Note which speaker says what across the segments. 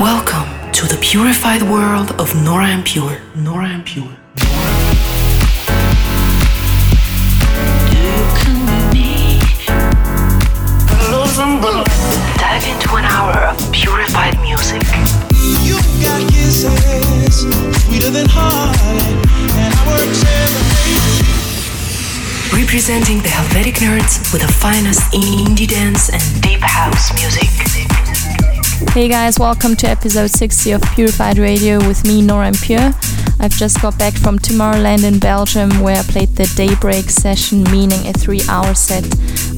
Speaker 1: Welcome to the purified world of Nora En Pure. Nora En Pure. Dive into an hour of purified music.
Speaker 2: You got kisses sweeter than honey, and our
Speaker 1: Representing the Helvetic nerds with the finest indie dance and deep house music.
Speaker 3: Hey guys, welcome to episode 60 of Purified Radio with me, Nora En Pure. I've just got back from Tomorrowland in Belgium where I played the Daybreak session, meaning a three hour set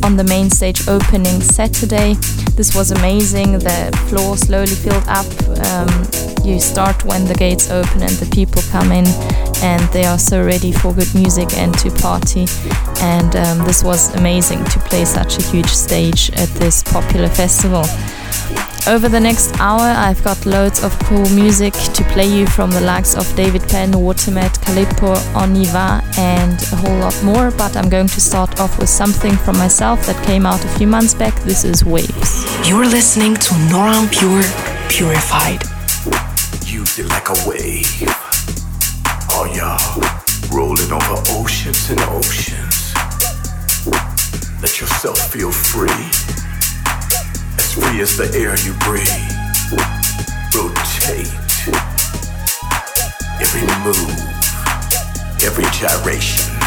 Speaker 3: on the main stage opening Saturday. This was amazing. The floor slowly filled up. Um, you start when the gates open and the people come in, and they are so ready for good music and to party. And um, this was amazing to play such a huge stage at this popular festival. Over the next hour, I've got loads of cool music to play you from the likes of David Penn, Watermat, Calippo, Oniva, and a whole lot more. But I'm going to start off with something from myself that came out a few months back. This is Waves.
Speaker 1: You're listening to Nora En Pure Purified.
Speaker 4: Use it like a wave. Oh, y'all. Rolling over oceans and oceans. Let yourself feel free free as the air you breathe. Rotate. Every move, every gyration.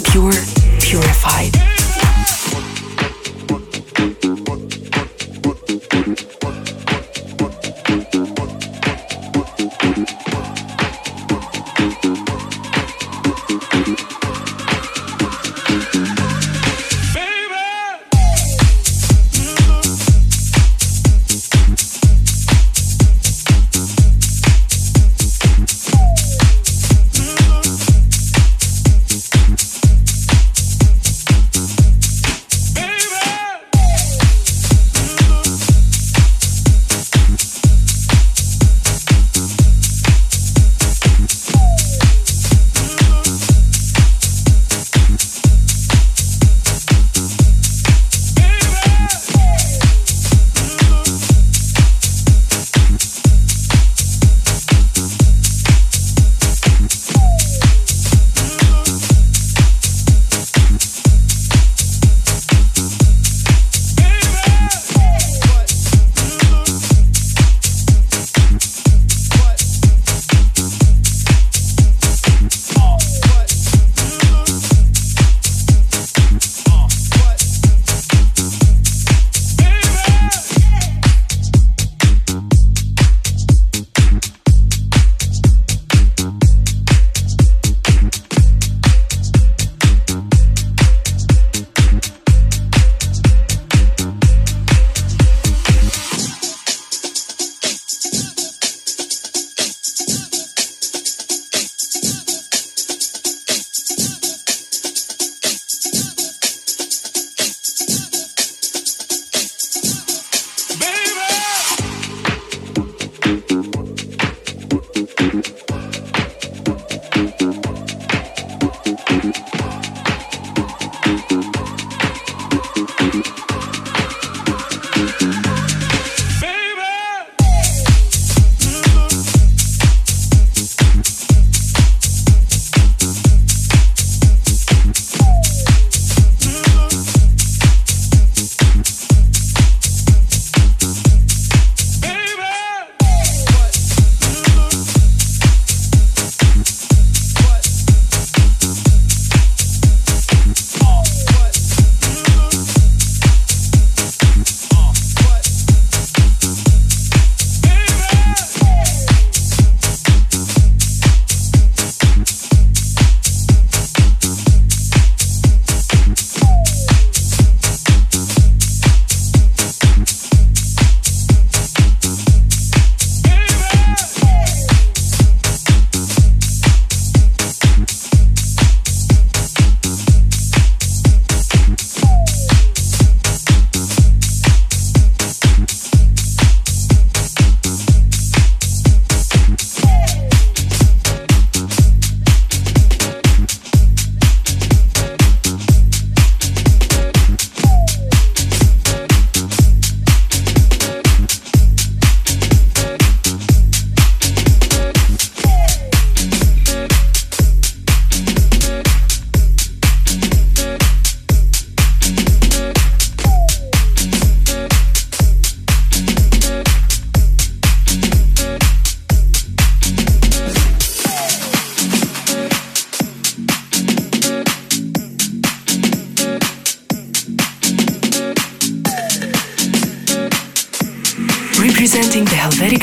Speaker 1: Pure Purified.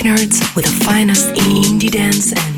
Speaker 5: nerds with the finest indie dance and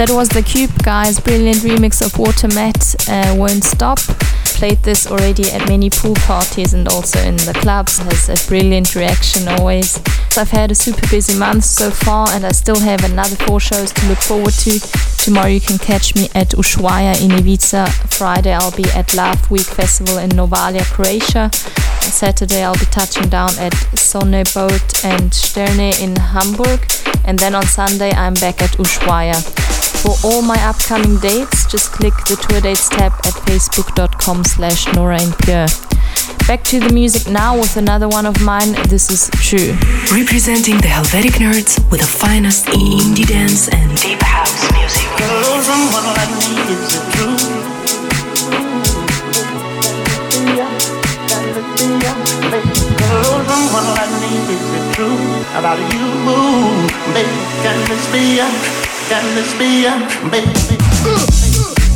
Speaker 3: That was the Cube guys' brilliant remix of Watermat uh, Won't Stop played this already at many pool parties and also in the clubs. Has a brilliant reaction always. So I've had a super busy month so far and I still have another four shows to look forward to. Tomorrow you can catch me at Ushuaia in Ibiza. Friday I'll be at Love Week Festival in Novalja, Croatia. Saturday I'll be touching down at Sonne Boat and Sterne in Hamburg. And then on Sunday I'm back at Ushuaia. For all my upcoming dates, just click the tour dates tab at facebook.com slash Nora En Pure. Back to the music now with another one of mine. This is True.
Speaker 5: Representing the Helvetic nerds with the finest indie dance and deep house music.
Speaker 6: About you, baby, can this be can this be a baby?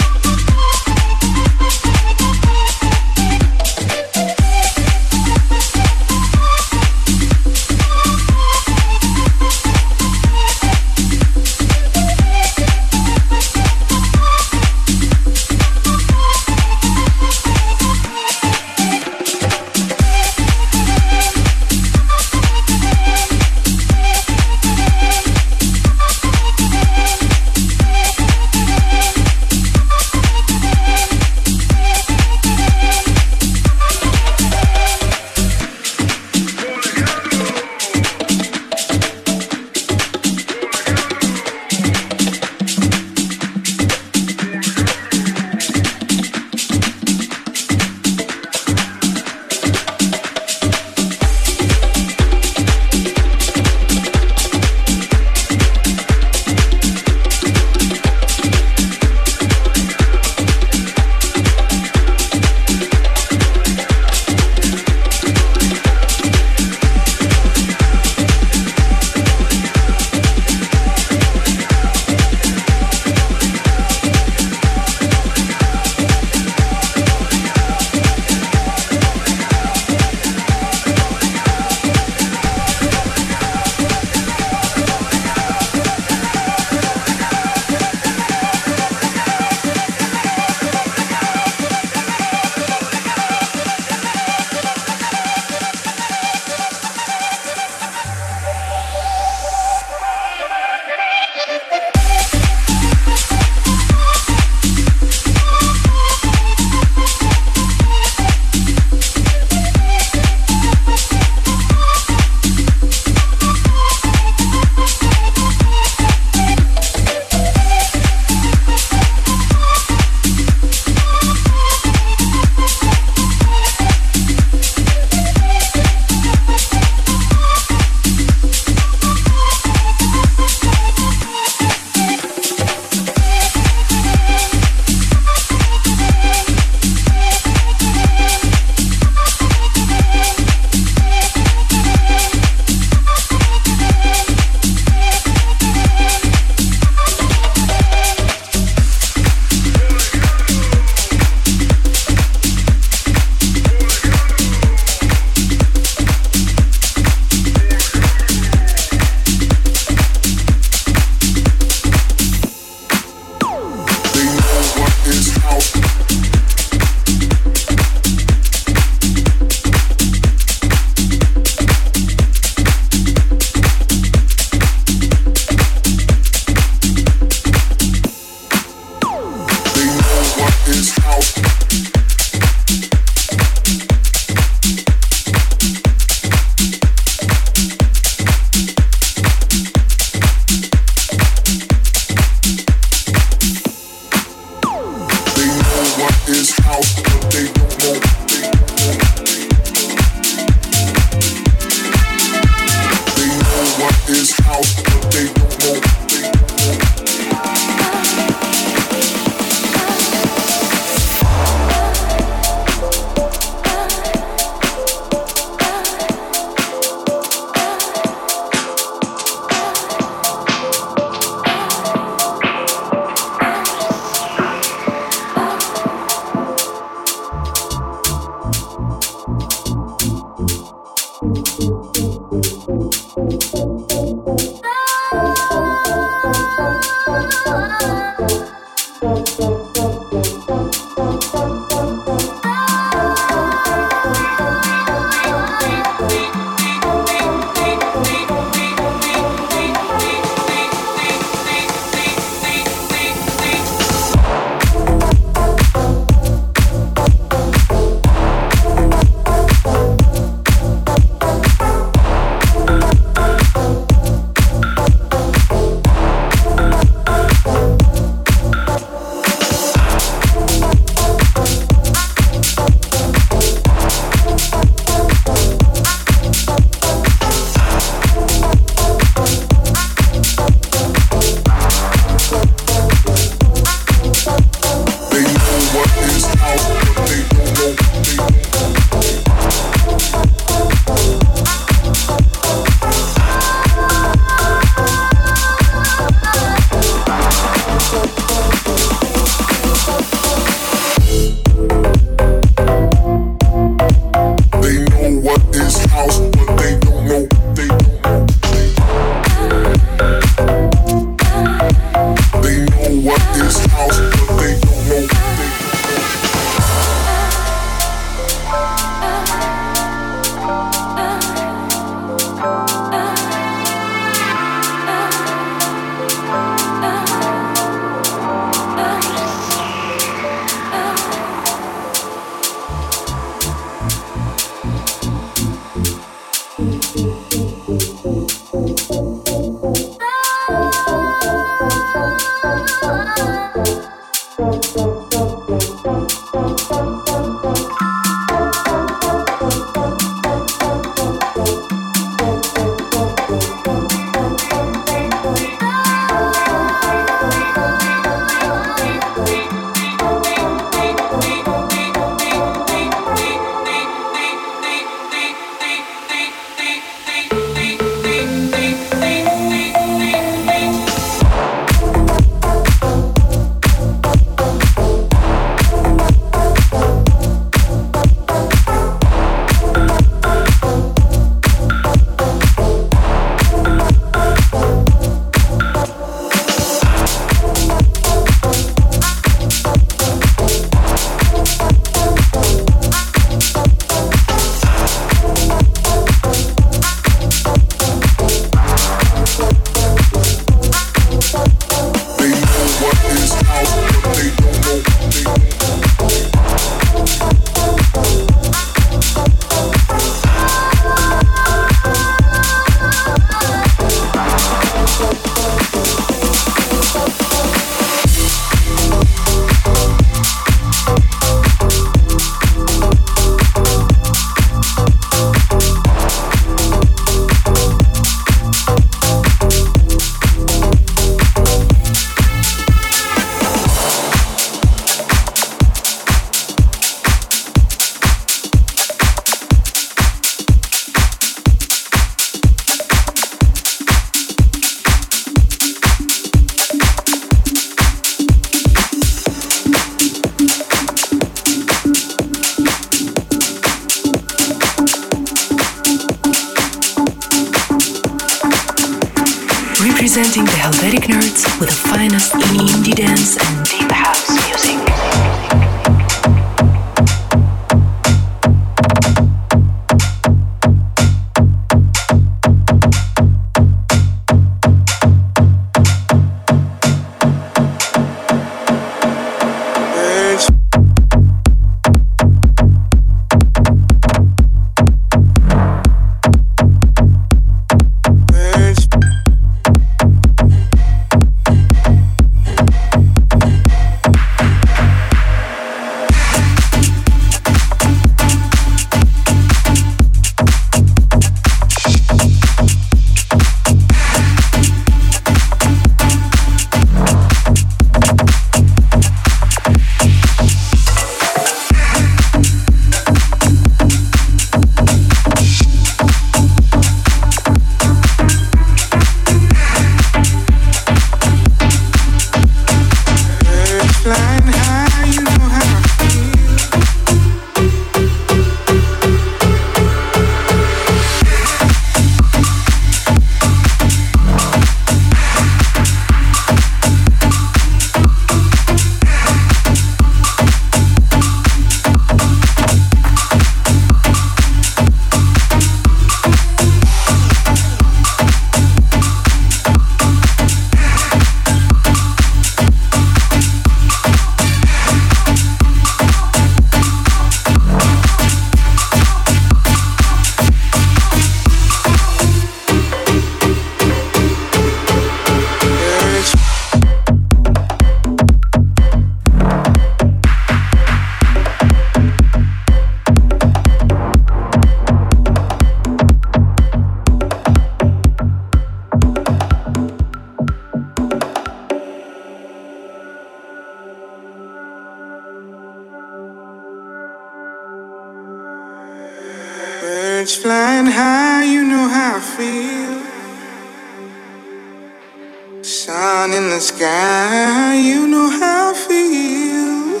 Speaker 5: sun
Speaker 7: in the sky, you know how I feel.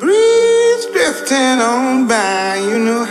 Speaker 8: Breeze drifting on by, you know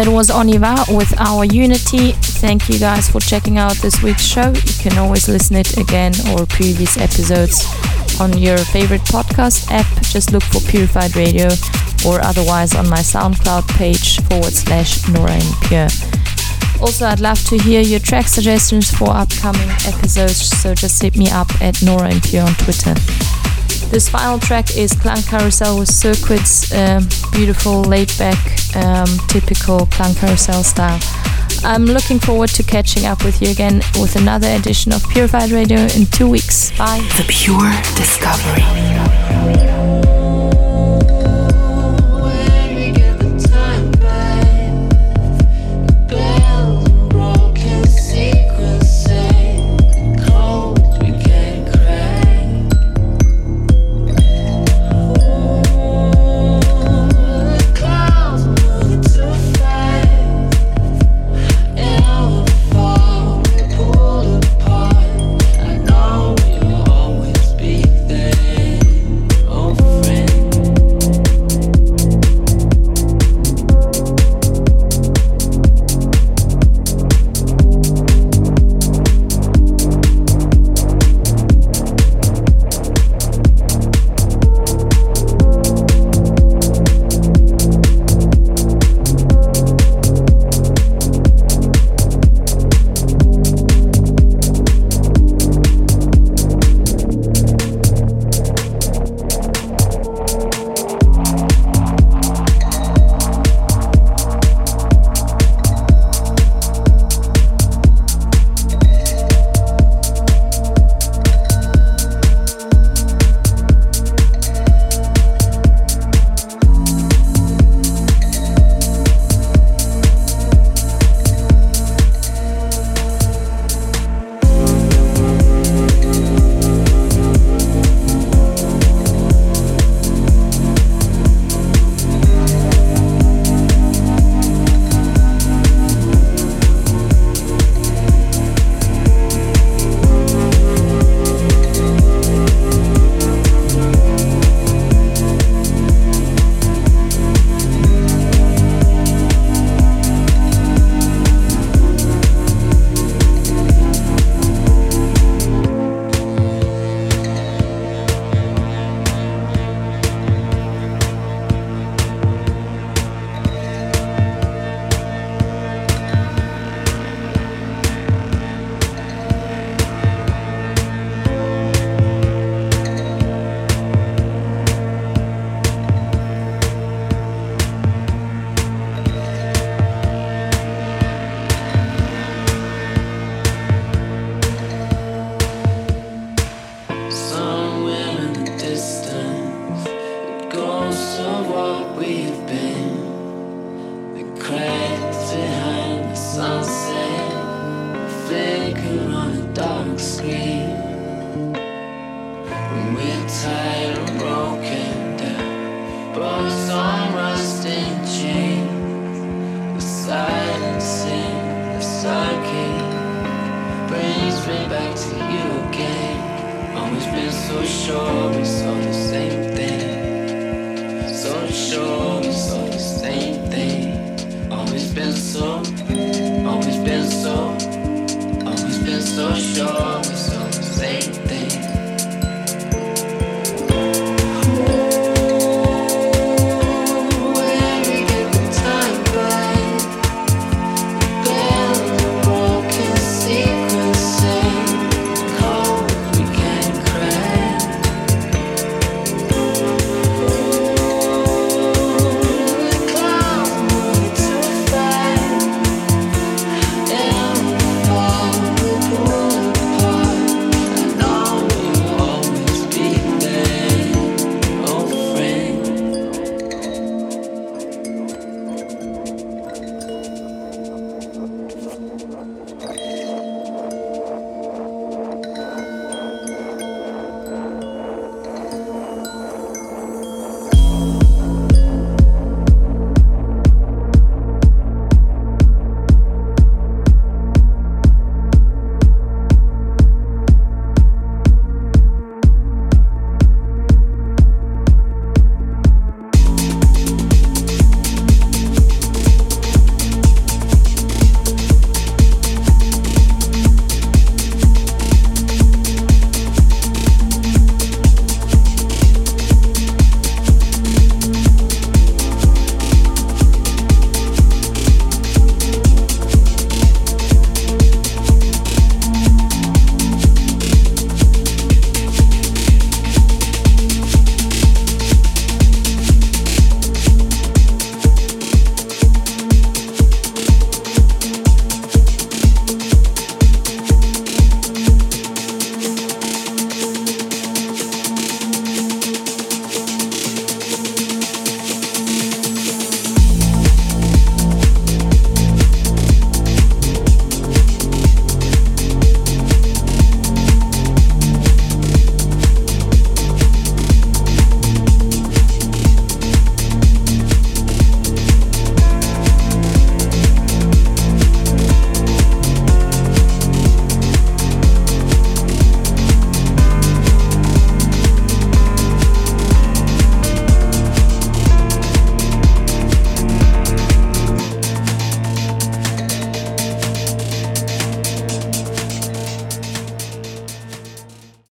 Speaker 3: That was Oniva with Our Unity. Thank you guys for checking out this week's show. You can always listen it again or previous episodes on your favorite podcast app. Just look for Purified Radio or otherwise on my SoundCloud page forward slash Nora En Pure. Also, I'd love to hear your track suggestions for upcoming episodes, so just hit me up at Nora En Pure on Twitter. This final track is Klangkarussell Carousel with Circuits, um, beautiful, laid back, um, typical Klangkarussell style. I'm looking forward to catching up with you again with another edition of Purified Radio in two weeks. Bye.
Speaker 8: The Pure Discovery.